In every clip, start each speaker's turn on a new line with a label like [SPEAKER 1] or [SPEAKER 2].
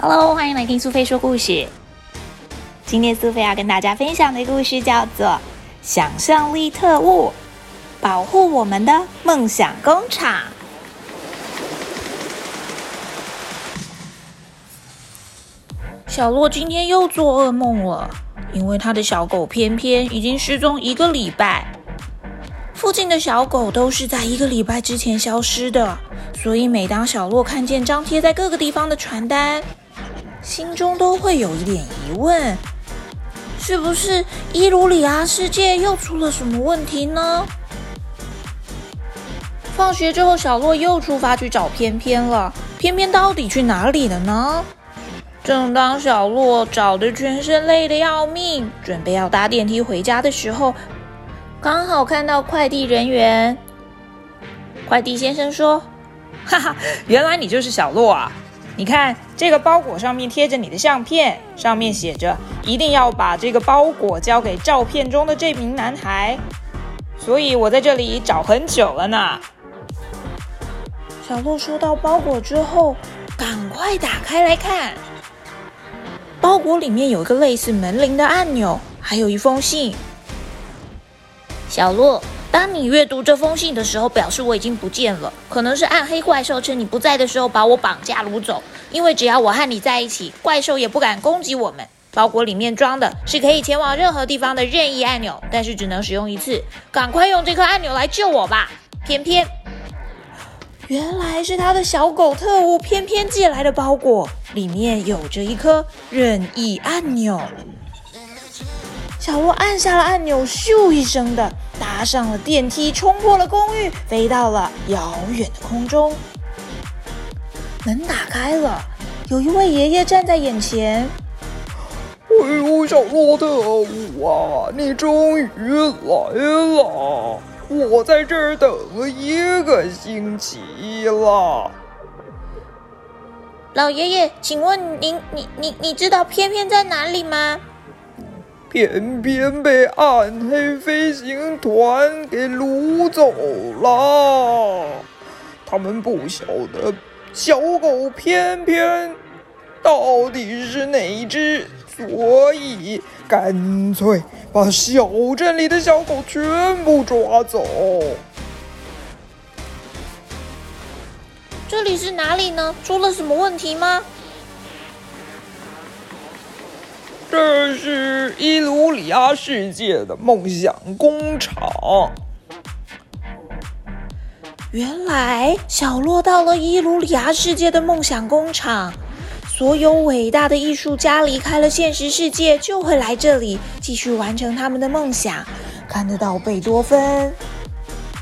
[SPEAKER 1] Hello，欢迎来听苏菲说故事。今天苏菲要跟大家分享的故事叫做《想象力特务》，保护我们的梦想工厂。小洛今天又做噩梦了，因为他的小狗偏偏已经失踪一个礼拜。附近的小狗都是在一个礼拜之前消失的，所以每当小洛看见张贴在各个地方的传单，心中都会有一点疑问：是不是伊鲁里亚世界又出了什么问题呢？放学之后，小洛又出发去找偏偏了。偏偏到底去哪里了呢？正当小洛找的全身累得要命，准备要搭电梯回家的时候，刚好看到快递人员。快递先生说：“
[SPEAKER 2] 哈哈，原来你就是小洛啊！你看这个包裹上面贴着你的相片，上面写着一定要把这个包裹交给照片中的这名男孩。所以我在这里找很久了呢。”
[SPEAKER 1] 小洛收到包裹之后，赶快打开来看。包裹里面有一个类似门铃的按钮，还有一封信。小洛，当你阅读这封信的时候，表示我已经不见了，可能是暗黑怪兽趁你不在的时候把我绑架掳走。因为只要我和你在一起，怪兽也不敢攻击我们。包裹里面装的是可以前往任何地方的任意按钮，但是只能使用一次。赶快用这颗按钮来救我吧！偏偏。原来是他的小狗特务偏偏寄来的包裹，里面有着一颗任意按钮。小洛按下了按钮，咻一声的搭上了电梯，冲破了公寓，飞到了遥远的空中。门打开了，有一位爷爷站在眼前。
[SPEAKER 3] 哎呦，小洛特务啊，你终于来了！我在这儿等了一个星期了，
[SPEAKER 1] 老爷爷，请问您，你你你知道偏偏在哪里吗？
[SPEAKER 3] 偏偏被暗黑飞行团给掳走了，他们不晓得小狗偏偏到底是哪只。所以，干脆把小镇里的小狗全部抓走。
[SPEAKER 1] 这里是哪里呢？出了什么问题吗？
[SPEAKER 3] 这是伊鲁里亚世界的梦想工厂。
[SPEAKER 1] 原来，小洛到了伊鲁里亚世界的梦想工厂。所有伟大的艺术家离开了现实世界，就会来这里继续完成他们的梦想。看得到贝多芬，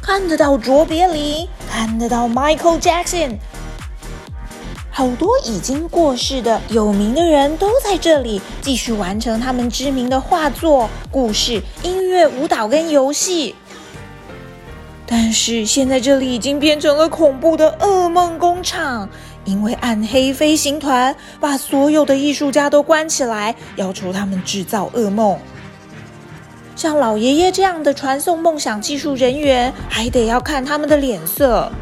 [SPEAKER 1] 看得到卓别林，看得到 Michael Jackson，好多已经过世的有名的人都在这里继续完成他们知名的画作、故事、音乐、舞蹈跟游戏。但是现在这里已经变成了恐怖的噩梦工厂。因为暗黑飞行团把所有的艺术家都关起来，要求他们制造噩梦。像老爷爷这样的传送梦想技术人员，还得要看他们的脸色。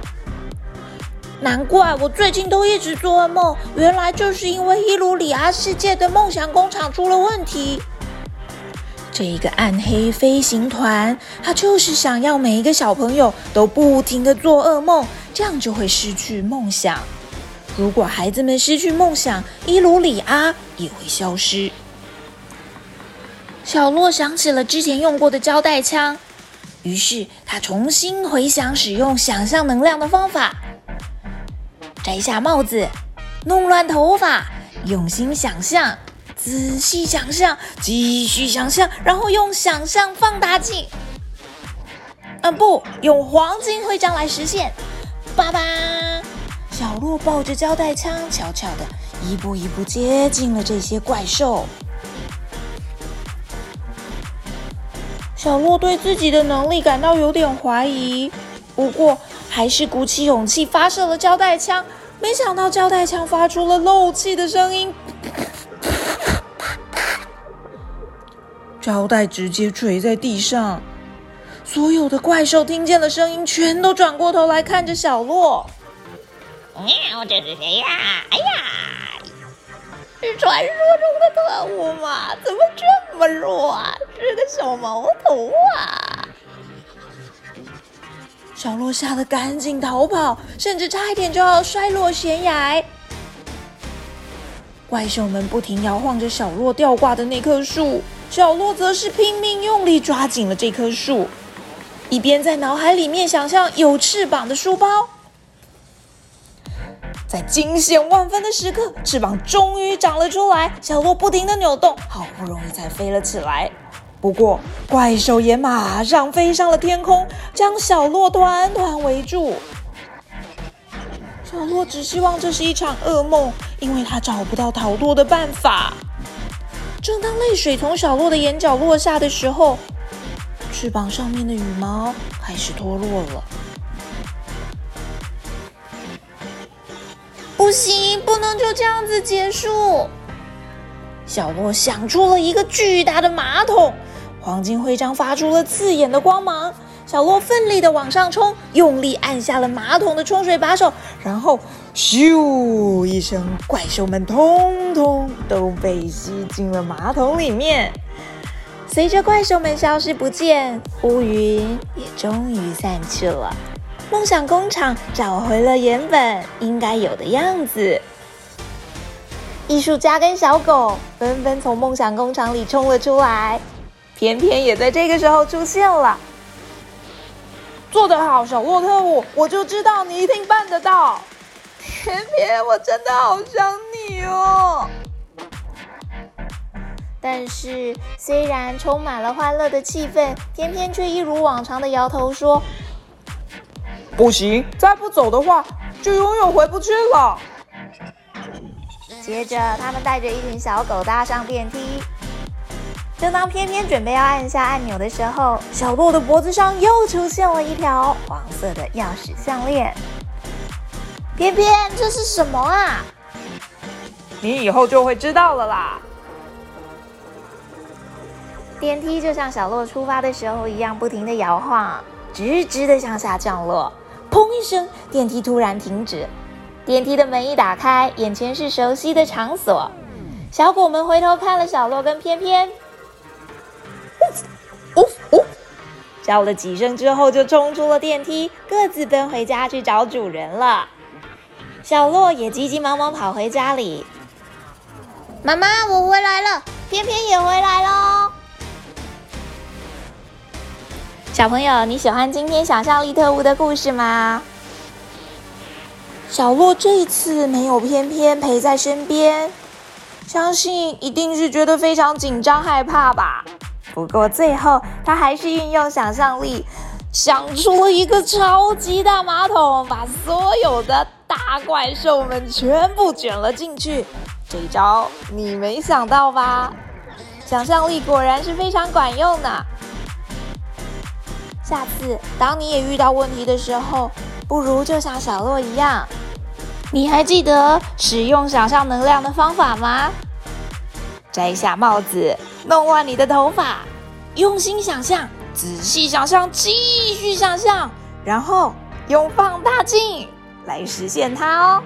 [SPEAKER 1] 难怪我最近都一直做噩梦，原来就是因为伊鲁里亚世界的梦想工厂出了问题。这一个暗黑飞行团，他就是想要每一个小朋友都不停的做噩梦，这样就会失去梦想。如果孩子们失去梦想，伊鲁里阿也会消失。小洛想起了之前用过的胶带枪，于是他重新回想使用想象能量的方法：摘下帽子，弄乱头发，用心想象，仔细想象，继续想象，然后用想象放大镜。嗯，不用黄金徽章来实现。爸爸。小洛抱着胶带枪，悄悄的一步一步接近了这些怪兽。小洛对自己的能力感到有点怀疑，不过还是鼓起勇气发射了胶带枪。没想到胶带枪发出了漏气的声音，胶带直接垂在地上。所有的怪兽听见了声音，全都转过头来看着小洛。
[SPEAKER 4] 喵，这是谁呀？哎呀，是传说中的特务吗？怎么这么弱啊？是个小毛头啊！
[SPEAKER 1] 小洛吓得赶紧逃跑，甚至差一点就要摔落悬崖。怪兽们不停摇晃着小洛吊挂的那棵树，小洛则是拼命用力抓紧了这棵树，一边在脑海里面想象有翅膀的书包。在惊险万分的时刻，翅膀终于长了出来，小洛不停的扭动，好不容易才飞了起来。不过，怪兽也马上飞上了天空，将小洛团团围住。小洛只希望这是一场噩梦，因为他找不到逃脱的办法。正当泪水从小洛的眼角落下的时候，翅膀上面的羽毛开始脱落了。不行，不能就这样子结束。小洛想出了一个巨大的马桶。黄金徽章发出了刺眼的光芒，小洛奋力的往上冲，用力按下了马桶的冲水把手，然后咻一声，怪兽们通通都被吸进了马桶里面。随着怪兽们消失不见，乌云也终于散去了，梦想工厂找回了原本应该有的样子。艺术家跟小狗纷纷从梦想工厂里冲了出来。偏偏也在这个时候出现了，
[SPEAKER 2] 做得好，小洛特务，我就知道你一定办得到。
[SPEAKER 1] 偏偏我真的好想你哦。但是虽然充满了欢乐的气氛，偏偏却一如往常的摇头说：“
[SPEAKER 2] 不行，再不走的话，就永远回不去了。”
[SPEAKER 1] 接着，他们带着一群小狗搭上电梯。正当偏偏准备要按下按钮的时候，小洛的脖子上又出现了一条黄色的钥匙项链。偏偏，这是什么啊？
[SPEAKER 2] 你以后就会知道了啦。
[SPEAKER 1] 电梯就像小洛出发的时候一样，不停的摇晃，直直的向下降落。砰一声，电梯突然停止。电梯的门一打开，眼前是熟悉的场所。小狗们回头看了小洛跟翩翩。呜呜！叫了几声之后，就冲出了电梯，各自奔回家去找主人了。小洛也急急忙忙跑回家里。妈妈，我回来了，翩翩也回来喽。小朋友，你喜欢今天想象力特务的故事吗？小洛这一次没有偏偏陪在身边，相信一定是觉得非常紧张害怕吧。不过最后，他还是运用想象力，想出了一个超级大马桶，把所有的大怪兽们全部卷了进去。这一招你没想到吧？想象力果然是非常管用的。下次当你也遇到问题的时候，不如就像小洛一样，你还记得使用想象能量的方法吗？摘下帽子，弄乱你的头发，用心想象，仔细想象，继续想象，然后用放大镜来实现它哦。